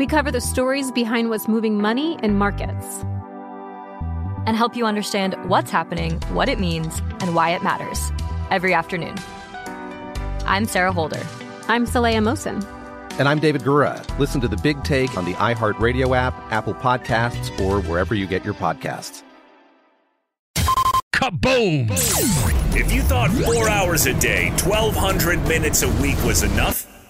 We cover the stories behind what's moving money in markets and help you understand what's happening, what it means, and why it matters every afternoon. I'm Sarah Holder. I'm Saleha Mohsin. And I'm David Gura. Listen to the big take on the iHeartRadio app, Apple Podcasts, or wherever you get your podcasts. Kaboom! If you thought four hours a day, 1,200 minutes a week was enough,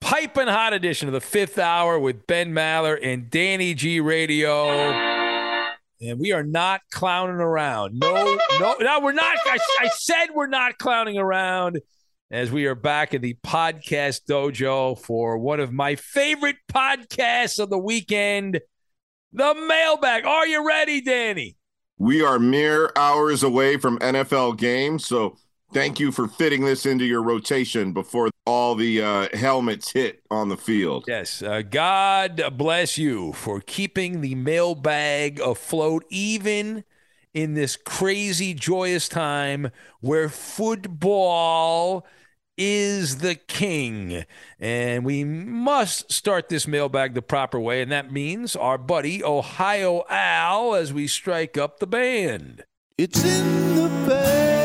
piping hot edition of the fifth hour with Ben Maller and Danny G Radio. And we are not clowning around. No, no, no, we're not. I, I said we're not clowning around as we are back in the podcast dojo for one of my favorite podcasts of the weekend, the mailbag. Are you ready, Danny? We are mere hours away from NFL games. So thank you for fitting this into your rotation before all the uh, helmets hit on the field. Yes. Uh, God bless you for keeping the mailbag afloat, even in this crazy, joyous time where football is the king. And we must start this mailbag the proper way. And that means our buddy Ohio Al as we strike up the band. It's in the band.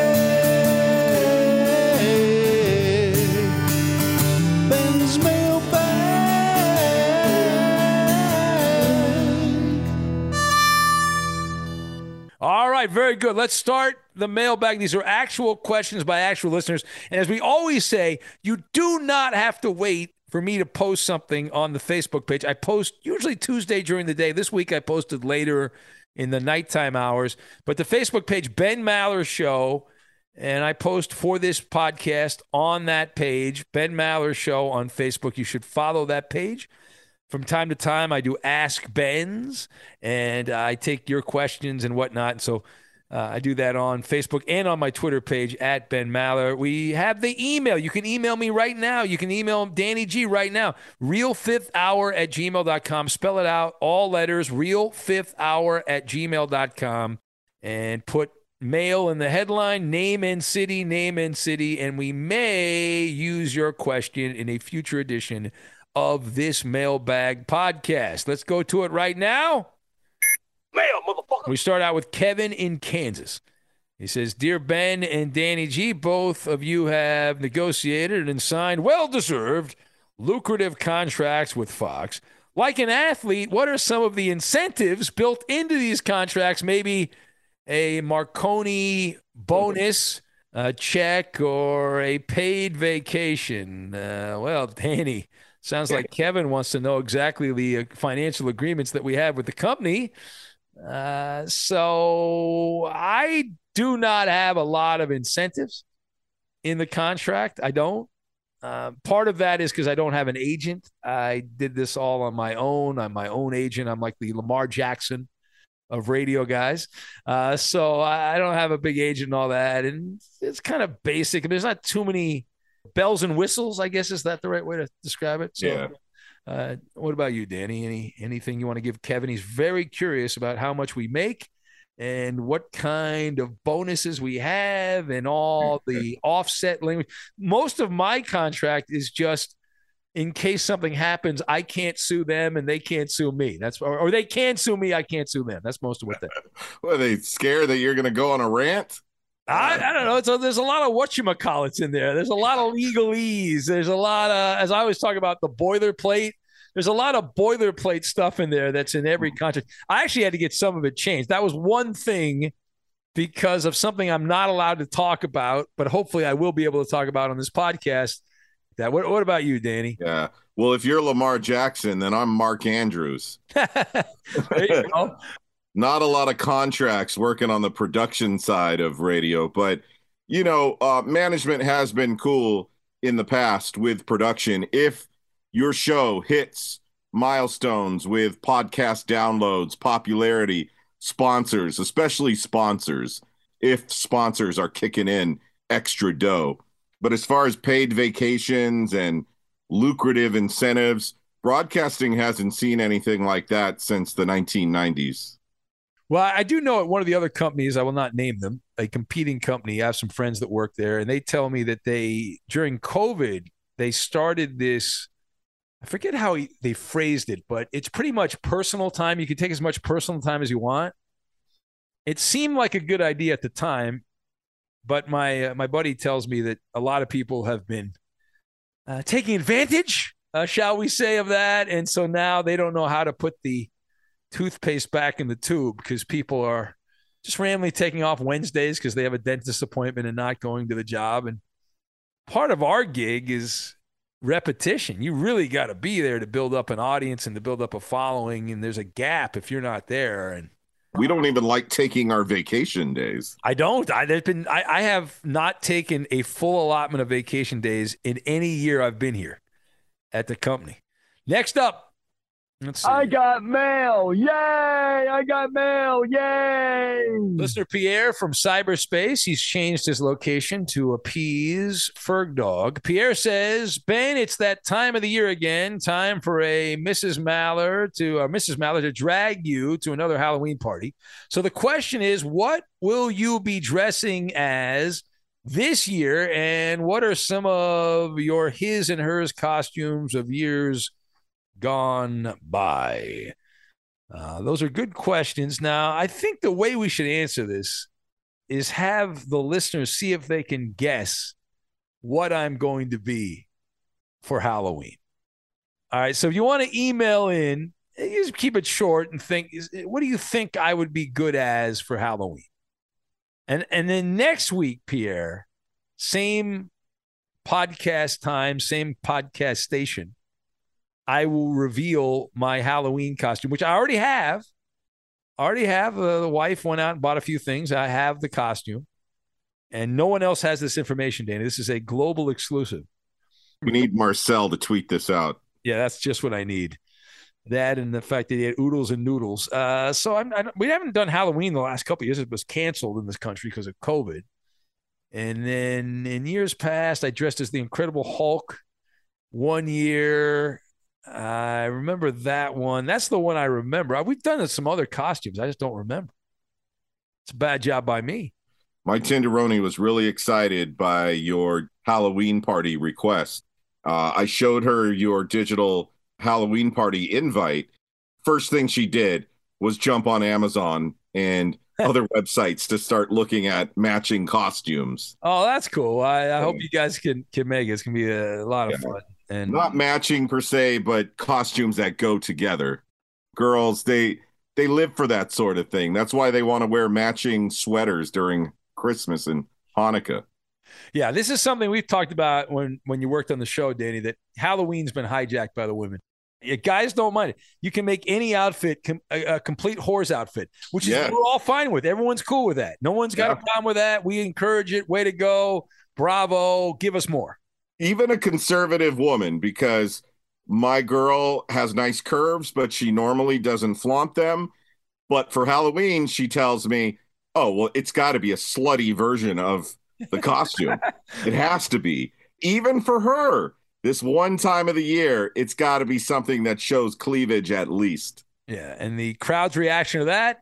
Right, very good. Let's start the mailbag. These are actual questions by actual listeners. And as we always say, you do not have to wait for me to post something on the Facebook page. I post usually Tuesday during the day. This week I posted later in the nighttime hours. But the Facebook page, Ben Maller Show, and I post for this podcast on that page, Ben Maller Show on Facebook. You should follow that page from time to time, I do Ask Ben's, and I take your questions and whatnot. So uh, I do that on Facebook and on my Twitter page at Ben Maller. We have the email. You can email me right now. You can email Danny G right now. Real fifth hour at gmail.com. Spell it out, all letters, real fifth hour at gmail.com, and put mail in the headline, name and city, name and city, and we may use your question in a future edition of this mailbag podcast. Let's go to it right now. Mail, motherfucker. We start out with Kevin in Kansas. He says, Dear Ben and Danny G, both of you have negotiated and signed well deserved lucrative contracts with Fox. Like an athlete, what are some of the incentives built into these contracts? Maybe a Marconi bonus, a check, or a paid vacation? Uh, well, Danny, Sounds like Kevin wants to know exactly the uh, financial agreements that we have with the company. Uh, so I do not have a lot of incentives in the contract. I don't. Uh, part of that is because I don't have an agent. I did this all on my own. I'm my own agent. I'm like the Lamar Jackson of radio guys. Uh, so I don't have a big agent and all that. And it's kind of basic. There's not too many bells and whistles. I guess is that the right way to describe it? So, yeah. Uh, what about you, Danny? Any anything you want to give Kevin? He's very curious about how much we make and what kind of bonuses we have and all the offset language. Most of my contract is just in case something happens, I can't sue them and they can't sue me. That's or, or they can sue me, I can't sue them. That's most of what they. Well, are they scared that you're going to go on a rant? I, I don't know. So there's a lot of whatchamacallits in there. There's a lot of legalese. There's a lot of, as I always talk about, the boilerplate. There's a lot of boilerplate stuff in there that's in every mm-hmm. contract. I actually had to get some of it changed. That was one thing because of something I'm not allowed to talk about, but hopefully I will be able to talk about on this podcast. That what, what about you, Danny? Yeah. Well, if you're Lamar Jackson, then I'm Mark Andrews. you go. Not a lot of contracts working on the production side of radio, but you know, uh, management has been cool in the past with production. If your show hits milestones with podcast downloads, popularity, sponsors, especially sponsors, if sponsors are kicking in extra dough. But as far as paid vacations and lucrative incentives, broadcasting hasn't seen anything like that since the 1990s. Well, I do know at one of the other companies, I will not name them, a competing company. I have some friends that work there, and they tell me that they, during COVID, they started this. I forget how he, they phrased it, but it's pretty much personal time. You can take as much personal time as you want. It seemed like a good idea at the time, but my uh, my buddy tells me that a lot of people have been uh, taking advantage, uh, shall we say, of that, and so now they don't know how to put the toothpaste back in the tube because people are just randomly taking off Wednesdays because they have a dentist appointment and not going to the job. And part of our gig is repetition. You really got to be there to build up an audience and to build up a following. And there's a gap if you're not there. And We don't even like taking our vacation days. I don't. I there's been I, I have not taken a full allotment of vacation days in any year I've been here at the company. Next up. I got mail. Yay! I got mail. Yay! Listener Pierre from cyberspace. He's changed his location to appease Ferg Dog. Pierre says, Ben, it's that time of the year again. Time for a Mrs. Maller to uh, Mrs. Maller to drag you to another Halloween party. So the question is, what will you be dressing as this year? And what are some of your his and hers costumes of years gone by? Uh, those are good questions. Now, I think the way we should answer this is have the listeners see if they can guess what I'm going to be for Halloween. All right. So if you want to email in, just keep it short and think, is, what do you think I would be good as for Halloween? And and then next week, Pierre, same podcast time, same podcast station. I will reveal my Halloween costume, which I already have. I already have. Uh, the wife went out and bought a few things. I have the costume, and no one else has this information, Danny. This is a global exclusive. We need Marcel to tweet this out. Yeah, that's just what I need. That and the fact that he had oodles and noodles. Uh, so I'm, I, we haven't done Halloween the last couple of years. It was canceled in this country because of COVID. And then in years past, I dressed as the Incredible Hulk. One year, I remember that one. That's the one I remember. We've done some other costumes. I just don't remember. It's a bad job by me. My Tenderoni was really excited by your Halloween party request. Uh, I showed her your digital Halloween party invite. First thing she did was jump on Amazon and other websites to start looking at matching costumes. Oh, that's cool. I, I hope you guys can can make it. It's gonna be a lot of Yeah. fun. And Not matching per se, but costumes that go together. Girls, they they live for that sort of thing. That's why they want to wear matching sweaters during Christmas and Hanukkah. yeah, this is something we've talked about when when you worked on the show, Danny. That Halloween's been hijacked by the women. Yeah, guys don't mind it. You can make any outfit com- a, a complete whore's outfit, which is Yeah. we're all fine with. Everyone's cool with that. No one's got a problem with that. We encourage it. Way to go, bravo! Give us more. Even a conservative woman because my girl has nice curves but she normally doesn't flaunt them but for halloween she tells me oh well it's got to be a slutty version of the costume it has to be even for her this one time of the year it's got to be something that shows cleavage at least Yeah, and the crowd's reaction to that.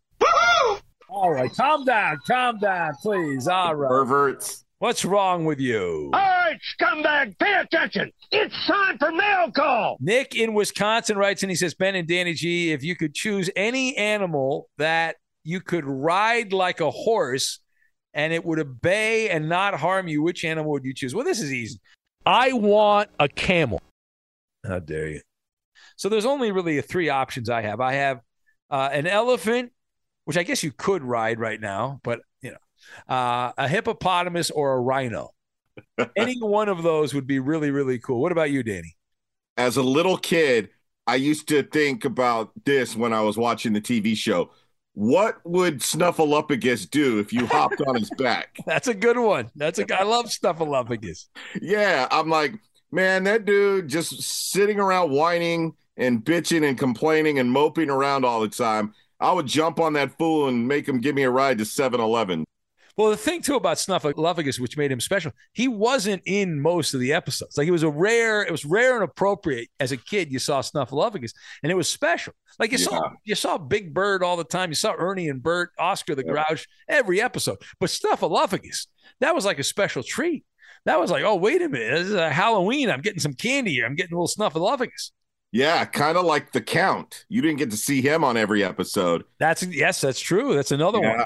All right, calm down, calm down, please. All right. Perverts. What's wrong with you? All right, scumbag, pay attention. It's time for mail call. Nick in Wisconsin writes and he says, Ben and Danny G, if you could choose any animal that you could ride like a horse and it would obey and not harm you, which animal would you choose? Well, this is easy. I want a camel. How dare you? So there's only really three options I have. I have uh, an elephant, which I guess you could ride right now, but uh, a hippopotamus or a rhino. Any one of those would be really, really cool. What about you, Danny? As a little kid, I used to think about this when I was watching the TV show. What would Snuffleupagus do if you hopped on his back? That's a good one. That's a I love Snuffleupagus. Yeah, I'm like, man, that dude just sitting around whining and bitching and complaining and moping around all the time. I would jump on that fool and make him give me a ride to 7-Eleven. Well, the thing too about Snuffleupagus, which made him special, he wasn't in most of the episodes. Like it was a rare, it was rare and appropriate as a kid. You saw Snuffleupagus, and it was special. Like you yeah. saw, you saw Big Bird all the time. You saw Ernie and Bert, Oscar the yeah. Grouch, every episode. But Snuffleupagus, that was like a special treat. That was like, oh wait a minute, this is a Halloween. I'm getting some candy here. I'm getting a little Snuffleupagus. Yeah, kind of like the Count. You didn't get to see him on every episode. That's yes, that's true. That's another yeah. one.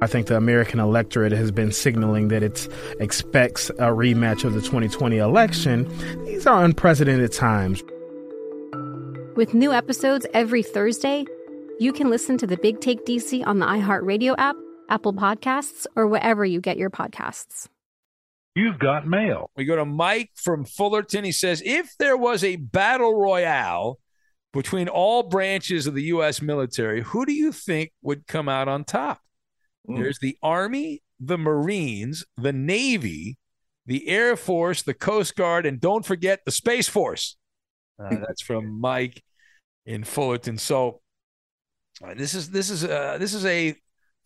I think the American electorate has been signaling that it expects a rematch of the 2020 election. These are unprecedented times. With new episodes every Thursday, you can listen to the Big Take DC on the iHeartRadio app, Apple Podcasts, or wherever you get your podcasts. You've got mail. We go to Mike from Fullerton. He says if there was a battle royale between all branches of the U.S. military, who do you think would come out on top? Mm. There's the Army, the Marines, the Navy, the Air Force, the Coast Guard, and don't forget the Space Force. Uh, that's from Mike in Fullerton. So uh, this is this is uh, this is a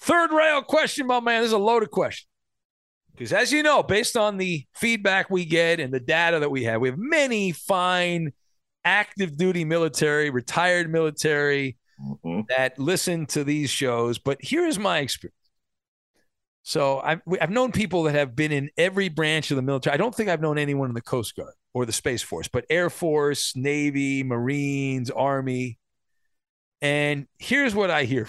third rail question, my man. This is a loaded question because, as you know, based on the feedback we get and the data that we have, we have many fine active duty military, retired military mm-hmm. that listen to these shows. But here is my experience. So I've, I've known people that have been in every branch of the military. I don't think I've known anyone in the Coast Guard or the Space Force, but Air Force, Navy, Marines, Army. And here's what I hear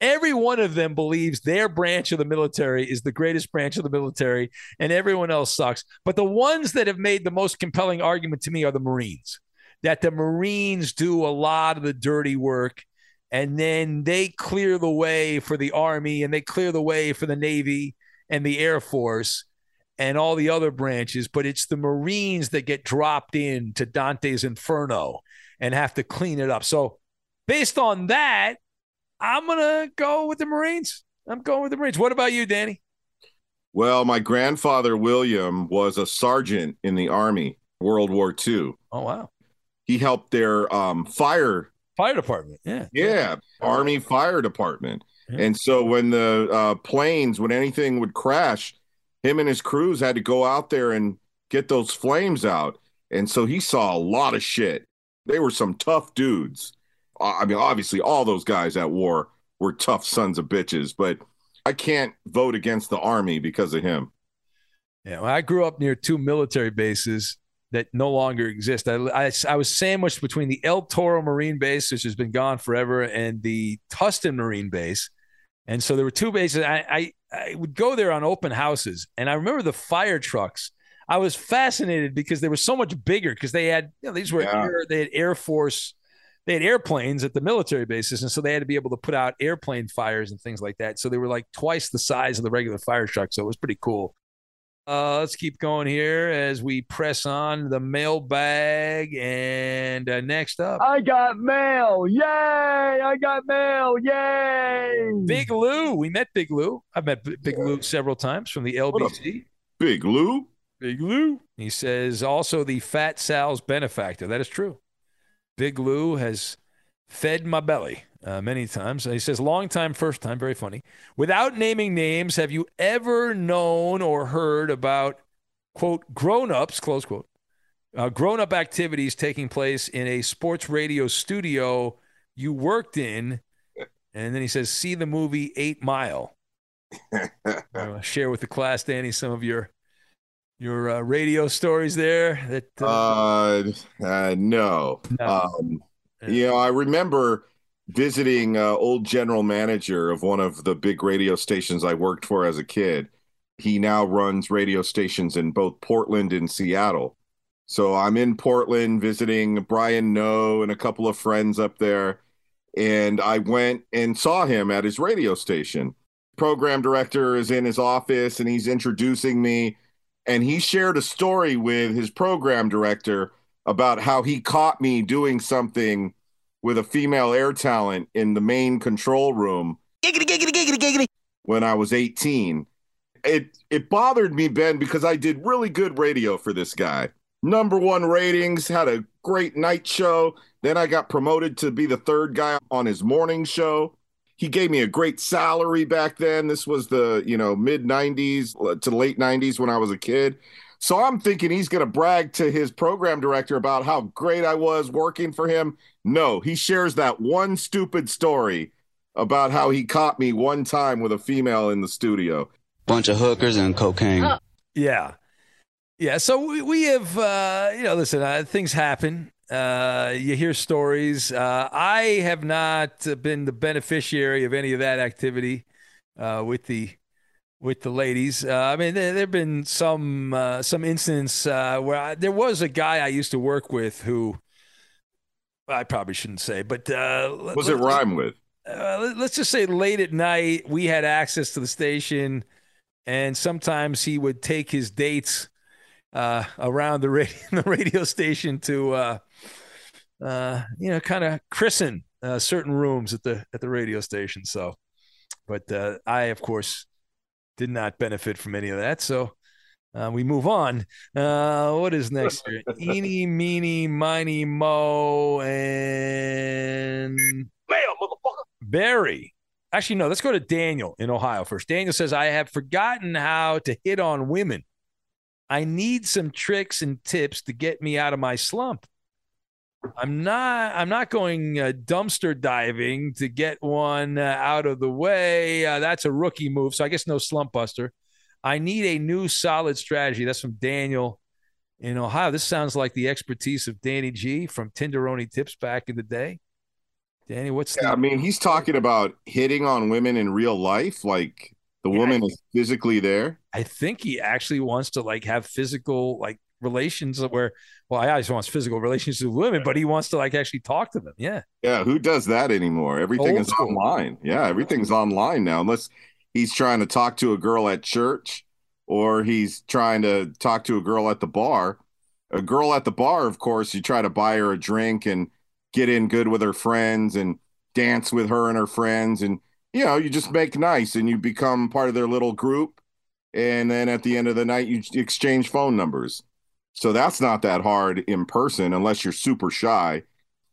every one of them believes their branch of the military is the greatest branch of the military and everyone else sucks. But the ones that have made the most compelling argument to me are the Marines, that the Marines do a lot of the dirty work and then they clear the way for the Army and they clear the way for the Navy and the Air Force and all the other branches, but it's the Marines that get dropped in to Dante's Inferno and have to clean it up. So, based on that, I'm to go with the Marines. I'm going with the Marines. What about you, Danny? Well, my grandfather William was a sergeant in the Army, World War II. Oh wow. He helped their um, fire fire department. Yeah. Yeah, Army Fire Department. And so when the uh, planes, when anything would crash, him and his crews had to go out there and get those flames out. And so he saw a lot of shit. They were some tough dudes. Uh, I mean, obviously, all those guys at war were tough sons of bitches, but I can't vote against the Army because of him. Yeah, well, I grew up near two military bases that no longer exist. I, I, I, was sandwiched between the El Toro Marine Base, which has been gone forever, and the Tustin Marine Base. And so there were two bases. I, I, I would go there on open houses, and I remember the fire trucks. I was fascinated because they were so much bigger because they had you know these were Yeah. air, they had Air Force, they had airplanes at the military bases, and so they had to be able to put out airplane fires and things like that. So they were like twice the size of the regular fire truck. So it was pretty cool. Uh, let's keep going here as we press on the mailbag. And uh, next up, I got mail. Yay! I got mail. Yay! Big Lou. We met Big Lou. I've met B- Big Lou several times from the LBC. Big Lou. Big Lou. He says also the Fat Sal's benefactor. That is true. Big Lou has fed my belly uh, many times. He says, long time, first time, very funny. Without naming names, have you ever known or heard about, quote, grown ups, close quote, uh, grown up activities taking place in a sports radio studio you worked in? And then he says, see the movie Eight Mile. Uh, share with the class, Danny, some of your your uh, radio stories there. That uh, Uh, uh no. Um, you know, I remember visiting uh, old general manager of one of the big radio stations I worked for as a kid. He now runs radio stations in both Portland and Seattle. So I'm in Portland visiting Brian No and a couple of friends up there. And I went and saw him at his radio station. Program director is in his office and he's introducing me. And he shared a story with his program director about how he caught me doing something with a female air talent in the main control room when I was 18. It it bothered me, Ben, because I did really good radio for this guy. Number one ratings, had a great night show. Then I got promoted to be the third guy on his morning show. He gave me a great salary back then. This was the, you know, mid 90s to late 90s when I was a kid. So I'm thinking he's going to brag to his program director about how great I was working for him. No, he shares that one stupid story about how he caught me one time with a female in the studio. Bunch of hookers and cocaine. Yeah. Yeah. So we, we have, uh, you know, listen, uh, things happen. Uh, you hear stories. Uh, I have not been the beneficiary of any of that activity uh, with the with the ladies. Uh, I mean, there have been some uh, some incidents uh, where I, there was a guy I used to work with who I probably shouldn't say, but uh, What does it rhyme with? uh, let- let's just say late at night we had access to the station and sometimes he would take his dates uh, around the radio, the radio station to uh, uh, you know kind of christen uh, certain rooms at the at the radio station so but uh, i of course did not benefit from any of that so uh, we move on. Uh, what is next here? Eeny, meeny, miny, mo, and Bam, Barry. Actually, no, let's go to Daniel in Ohio first. Daniel says, I have forgotten how to hit on women. I need some tricks and tips to get me out of my slump. I'm not I'm not going uh, dumpster diving to get one uh, out of the way. Uh, that's a rookie move, so I guess no slump buster. I need a new solid strategy. That's from Daniel in Ohio. This sounds like the expertise of Danny G from Tenderoni Tips back in the day. Danny, what's the Yeah, I mean, he's talking about hitting on women in real life, like the woman is physically there. I think he actually wants to like have physical like relations where well, I always wants physical relations with women, but he wants to like actually talk to them. Yeah. Yeah, who does that anymore? Everything Old is school. online. Yeah, everything's online now, unless he's trying to talk to a girl at church or he's trying to talk to a girl at the bar. A girl at the bar, of course, you try to buy her a drink and get in good with her friends and dance with her and her friends and you know, you just make nice and you become part of their little group. And then at the end of the night, you exchange phone numbers. So that's not that hard in person unless you're super shy,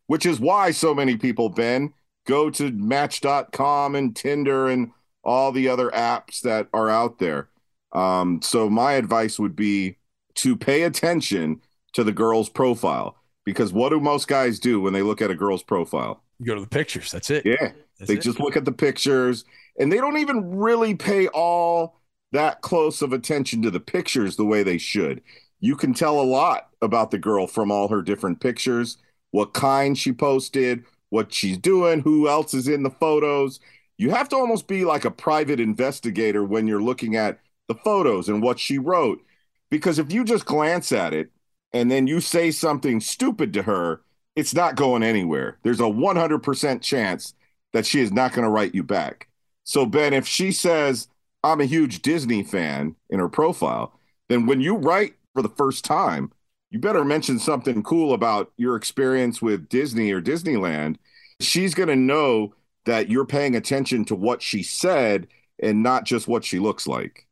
which is why so many people, Ben, go to match.com and Tinder and all the other apps that are out there. Um, so my advice would be to pay attention to the girl's profile because what do most guys do when they look at a girl's profile? You go to the pictures. That's it. Yeah. That's they it. just look at the pictures and they don't even really pay all that close of attention to the pictures the way they should. You can tell a lot about the girl from all her different pictures, what kind she posted, what she's doing, who else is in the photos. You have to almost be like a private investigator when you're looking at the photos and what she wrote. Because if you just glance at it and then you say something stupid to her, it's not going anywhere. There's a 100% chance that she is not going to write you back. So, Ben, if she says, I'm a huge Disney fan in her profile, then when you write for the first time, you better mention something cool about your experience with Disney or Disneyland. She's going to know that you're paying attention to what she said and not just what she looks like.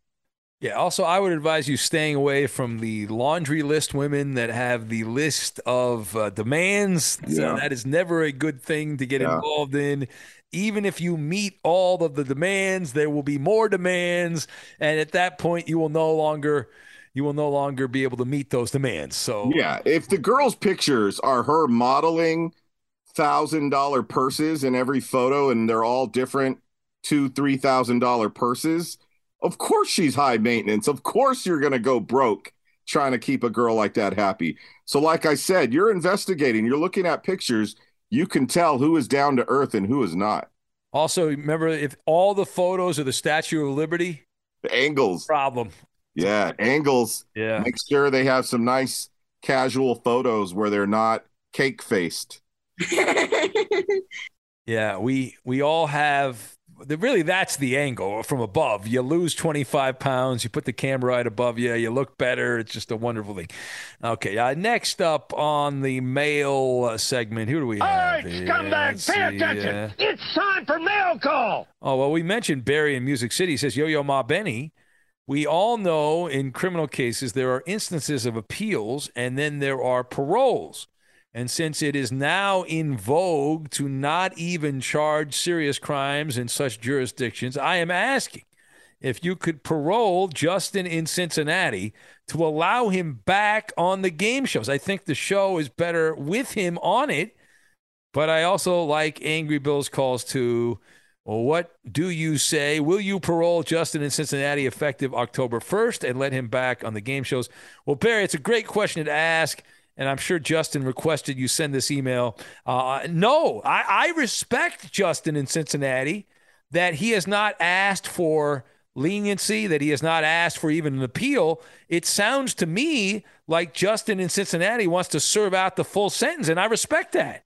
Yeah. Also, I would advise you staying away from the laundry list women that have the list of uh, demands. So Yeah. that is never a good thing to get Yeah. involved in. Even if you meet all of the demands, there will be more demands, and at that point, you will no longer you will no longer be able to meet those demands. So Yeah, if the girl's pictures are her modeling thousand dollar purses in every photo, and they're all different two, three thousand dollar purses, of course she's high maintenance. Of course you're gonna go broke trying to keep a girl like that happy. So, like I said, you're investigating, you're looking at pictures, you can tell who is down to earth and who is not. Also, remember if all the photos of the Statue of Liberty, The angles. problem. Yeah, angles. Yeah. Make sure they have some nice casual photos where they're not cake faced. Yeah, we we all have. The, really, that's the angle from above. You lose 25 pounds. You put the camera right above you. You look better. It's just a wonderful thing. Okay, uh, next up on the mail uh, segment, who do we All have? right, here? scumbag, Let's pay see, attention. uh, It's time for mail call. Oh, well, we mentioned Barry in Music City. He says, Yo Yo Ma Benny. We all know in criminal cases there are instances of appeals and then there are paroles. And since it is now in vogue to not even charge serious crimes in such jurisdictions, I am asking if you could parole Justin in Cincinnati to allow him back on the game shows. I think the show is better with him on it. But I also like Angry Bill's calls to, well, what do you say? Will you parole Justin in Cincinnati effective October 1st and let him back on the game shows? Well, Barry, it's a great question to ask. And I'm sure Justin requested you send this email. Uh, no, I, I respect Justin in Cincinnati that he has not asked for leniency, that he has not asked for even an appeal. It sounds to me like Justin in Cincinnati wants to serve out the full sentence, and I respect that.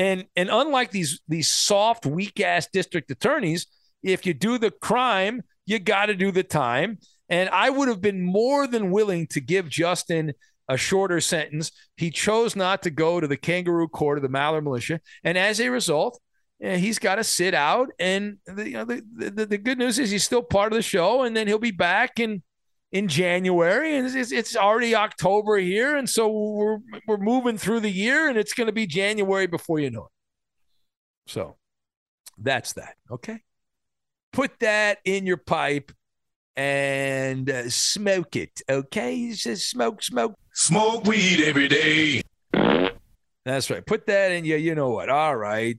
And and unlike these these soft, weak ass district attorneys, if you do the crime, you got to do the time. And I would have been more than willing to give Justin a shorter sentence. He chose not to go to the kangaroo court of the Maller militia, and as a result, eh, he's got to sit out. And the, you know, the, the the good news is he's still part of the show, and then he'll be back in in January, and it's, it's already October here, and so we're we're moving through the year, and it's going to be January before you know it. So that's that. Okay, put that in your pipe and uh, smoke it. Okay, he says smoke, smoke, Smoke weed every day. That's right. Put that in you. You know what? All right.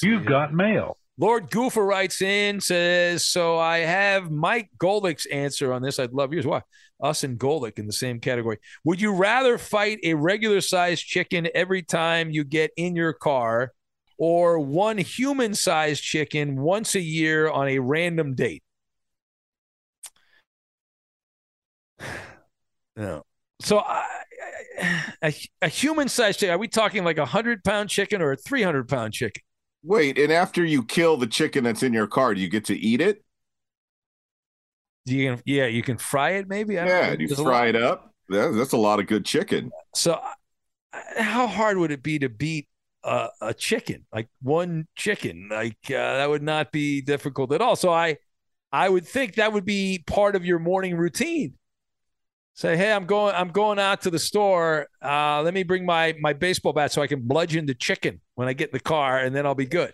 You've got mail. Lord Goofer writes in, says, So I have Mike Golic's answer on this. I'd love yours. Why? Us and Golick in the same category. Would you rather fight a regular sized chicken every time you get in your car or one human sized chicken once a year on a random date? No. So I, a, a human sized chicken, are we talking like a 100 pound chicken or a 300 pound chicken? Wait, and after you kill the chicken that's in your car, do you get to eat it? You can, yeah, you can fry it maybe. I Yeah, you fry it up? That- that's a lot of good chicken. So, how hard would it be to beat a, a chicken? Like one chicken, like uh, that would not be difficult at all. So I, I would think that would be part of your morning routine. Say, hey, I'm going, I'm going out to the store. Uh, let me bring my my baseball bat so I can bludgeon the chicken when I get in the car, and then I'll be good.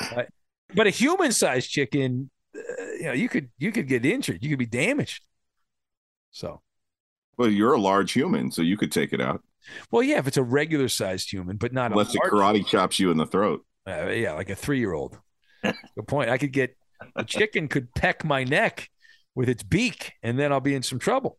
Right? But a human-sized chicken, uh, you know, you could you could get injured. You could be damaged. So. Well, you're a large human, so you could take it out. Well, yeah, if it's a regular sized human, but not Unless a it karate chops you in the throat. uh, yeah, like a three year old. Good point. I could get a chicken could peck my neck with its beak, and then I'll be in some trouble.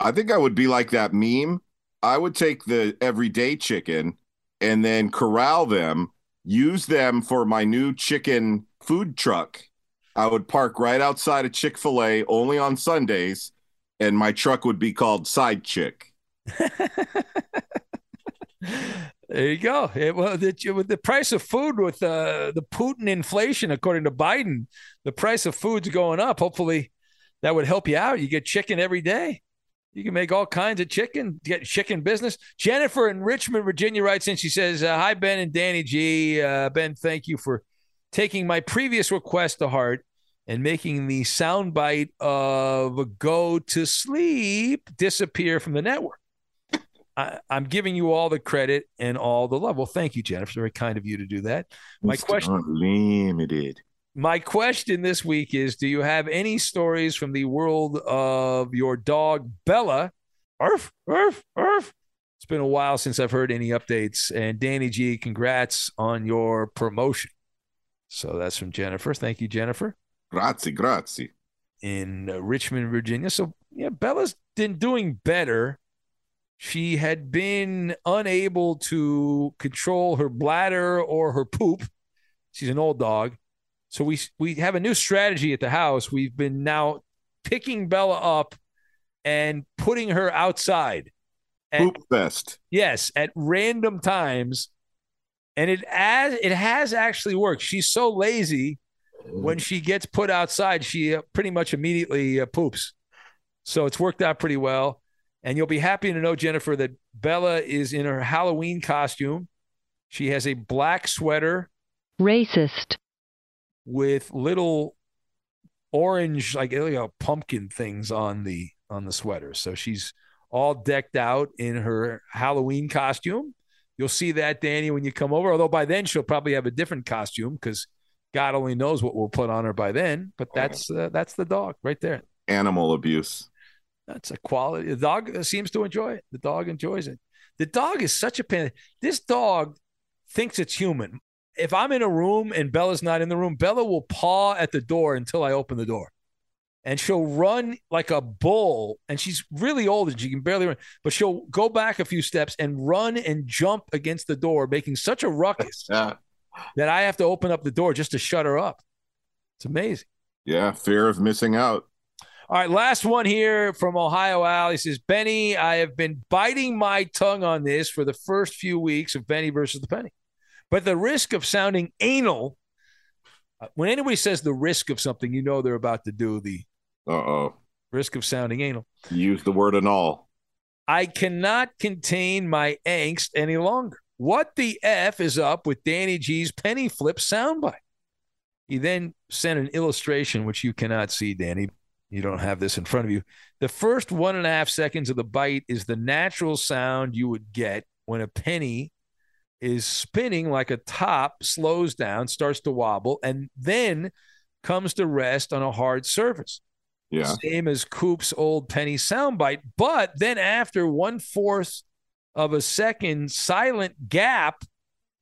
I think I would be like that meme. I would take the everyday chicken and then corral them, use them for my new chicken food truck. I would park right outside of Chick fil A only on Sundays, and my truck would be called Side Chick. there you go. It, well, the, with the price of food, with uh, the Putin inflation, according to Biden, the price of food's going up. Hopefully, that would help you out. You get chicken every day. You can make all kinds of chicken, get chicken business. Jennifer in Richmond, Virginia writes in. She says, uh, Hi, Ben and Danny G. Uh, ben, thank you for taking my previous request to heart and making the soundbite of go to sleep disappear from the network. I, I'm giving you all the credit and all the love. Well, thank you, Jennifer. Very kind of you to do that. My It's question unlimited. My question this week is do you have any stories from the world of your dog bella? Arf arf arf. It's been a while since i've heard any updates. And danny g congrats on your promotion. So that's from jennifer. Thank you jennifer. Grazie, grazie. in richmond virginia. So yeah bella's been doing better. She had been unable to control her bladder or her poop. She's an old dog so we we have a new strategy at the house. We've been now picking Bella up and putting her outside. at- Poop fest. Yes, at random times, and it as it has actually worked. She's so lazy when she gets put outside, she uh, pretty much immediately uh, poops. So it's worked out pretty well. And you'll be happy to know, Jennifer, that Bella is in her Halloween costume. She has a black sweater Racist. With little orange like you know, pumpkin things on the on the sweater. So she's all decked out in her Halloween costume. You'll see that Danny when you come over. Although by then she'll probably have a different costume because God only knows what we'll put on her by then. But that's uh, that's the dog right there. Animal abuse. That's a quality. The dog seems to enjoy it. The dog enjoys it. The dog is such a pain. This dog thinks it's human. If I'm in a room and Bella's not in the room, Bella will paw at the door until I open the door. And she'll run like a bull. And she's really old and she can barely run, but she'll go back a few steps and run and jump against the door, making such a ruckus that I have to open up the door just to shut her up. It's amazing. Yeah, fear of missing out. All right, last one here from Ohio Al. He says, Benny, I have been biting my tongue on this for the first few weeks of Benny versus the Penny. But the risk of sounding anal Uh, when anybody says the risk of something, you know they're about to do the Uh oh. risk of sounding anal. Use the word anal. I cannot contain my angst any longer. What the F is up with Danny G's penny flip soundbite? He then sent an illustration, which you cannot see, Danny. You don't have this in front of you. The first one and a half seconds of the bite is the natural sound you would get when a penny is spinning like a top, slows down, starts to wobble, and then comes to rest on a hard surface. Yeah. Same as Coop's old penny soundbite. But then after one fourth of a second silent gap,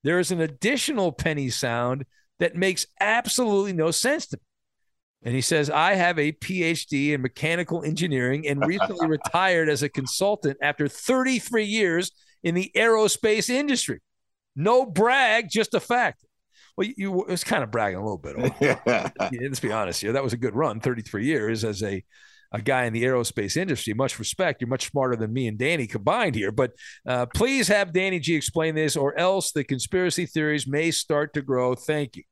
there's an additional penny sound that makes absolutely no sense to me. And he says, I have a PhD in mechanical engineering and recently retired as a consultant after 33 years in the aerospace industry. No brag, just a fact. Well, you, you it was kind of bragging a little bit. Yeah, let's be honest here. That was a good run, 33 years as a a guy in the aerospace industry. Much respect. You're much smarter than me and Danny combined here. But uh, please have Danny G explain this, or else the conspiracy theories may start to grow. Thank you.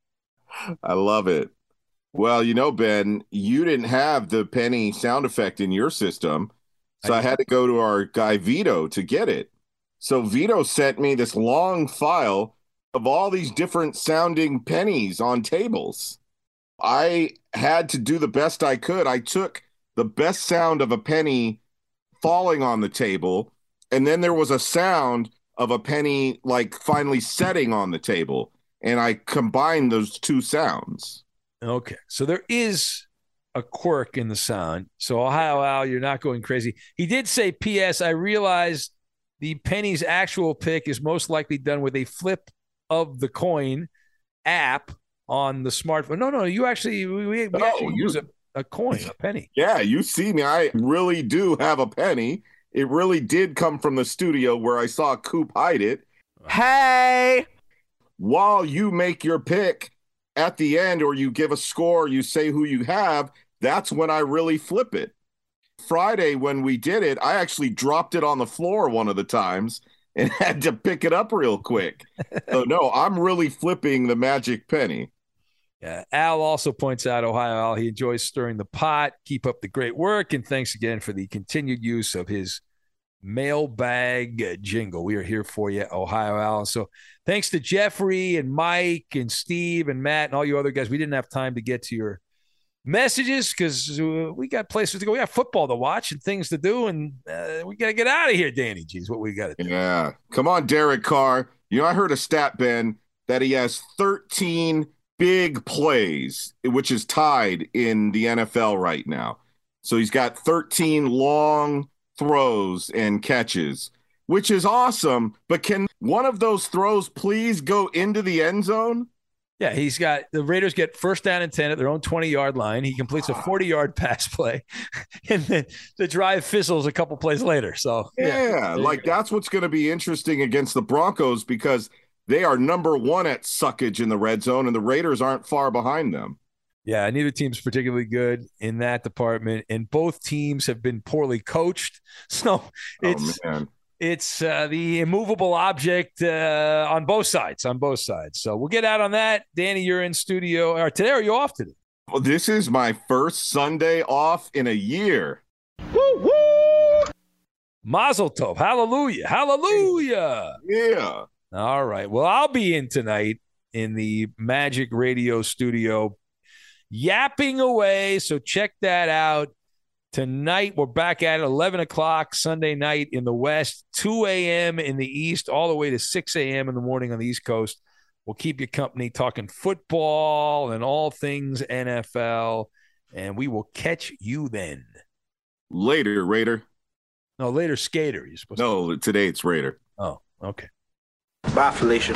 I love it. Well, you know, Ben, you didn't have the penny sound effect in your system. So I, I had to go to our guy Vito to get it. So Vito sent me this long file of all these different sounding pennies on tables. I had to do the best I could. I took the best sound of a penny falling on the table, and then there was a sound of a penny like finally setting on the table, and I combined those two sounds. Okay, so there is a quirk in the sound. So Ohio Al, you're not going crazy. He did say, "P.S. I realize the penny's actual pick is most likely done with a flip of the coin app on the smartphone." No, no, you actually we, we Oh, actually you- use a, a coin, a penny. Yeah, you see me. I really do have a penny. It really did come from the studio where I saw Coop hide it. Hey! While you make your pick at the end or you give a score, you say who you have, that's when I really flip it. Friday, when we did it, I actually dropped it on the floor one of the times and had to pick it up real quick. so, no, I'm really flipping the magic penny. Yeah. Al also points out, Ohio Al, he enjoys stirring the pot. Keep up the great work. And thanks again for the continued use of his mailbag jingle. We are here for you, Ohio Al. So thanks to Jeffrey and Mike and Steve and Matt and all you other guys. We didn't have time to get to your messages because uh, we got places to go. We got football to watch and things to do. And uh, we got to get out of here, Danny. Geez, what we got to do. Yeah. Come on, Derek Carr. You know, I heard a stat, Ben, that he has 13 big plays, which is tied in the NFL right now. So he's got 13 long throws and catches, which is awesome. But can one of those throws please go into the end zone? Yeah, he's got the Raiders get first down and 10 at their own 20 yard line. He completes a 40 yard pass play, and then the drive fizzles a couple plays later. So, Yeah, like that's what's going to be interesting against the Broncos because they are number one at suckage in the red zone, and the Raiders aren't far behind them. Yeah, neither team's particularly good in that department, and both teams have been poorly coached. So oh, it's oh, man. It's uh, the immovable object uh, on both sides. On both sides. So we'll get out on that. Danny, you're in studio. Or today, are you off today? Well, this is my first Sunday off in a year. Woo woo! Mazel tov. Hallelujah. Hallelujah. Yeah. All right. Well, I'll be in tonight in the Magic Radio studio, yapping away. So check that out. Tonight, we're back at 11 o'clock Sunday night in the West, 2 a.m. in the East, all the way to 6 a.m. in the morning on the East Coast. We'll keep you company talking football and all things NFL. And we will catch you then. Later, Raider. No, later, skater. You're supposed no, to. today it's Raider. Oh, okay. Bye, Felicia.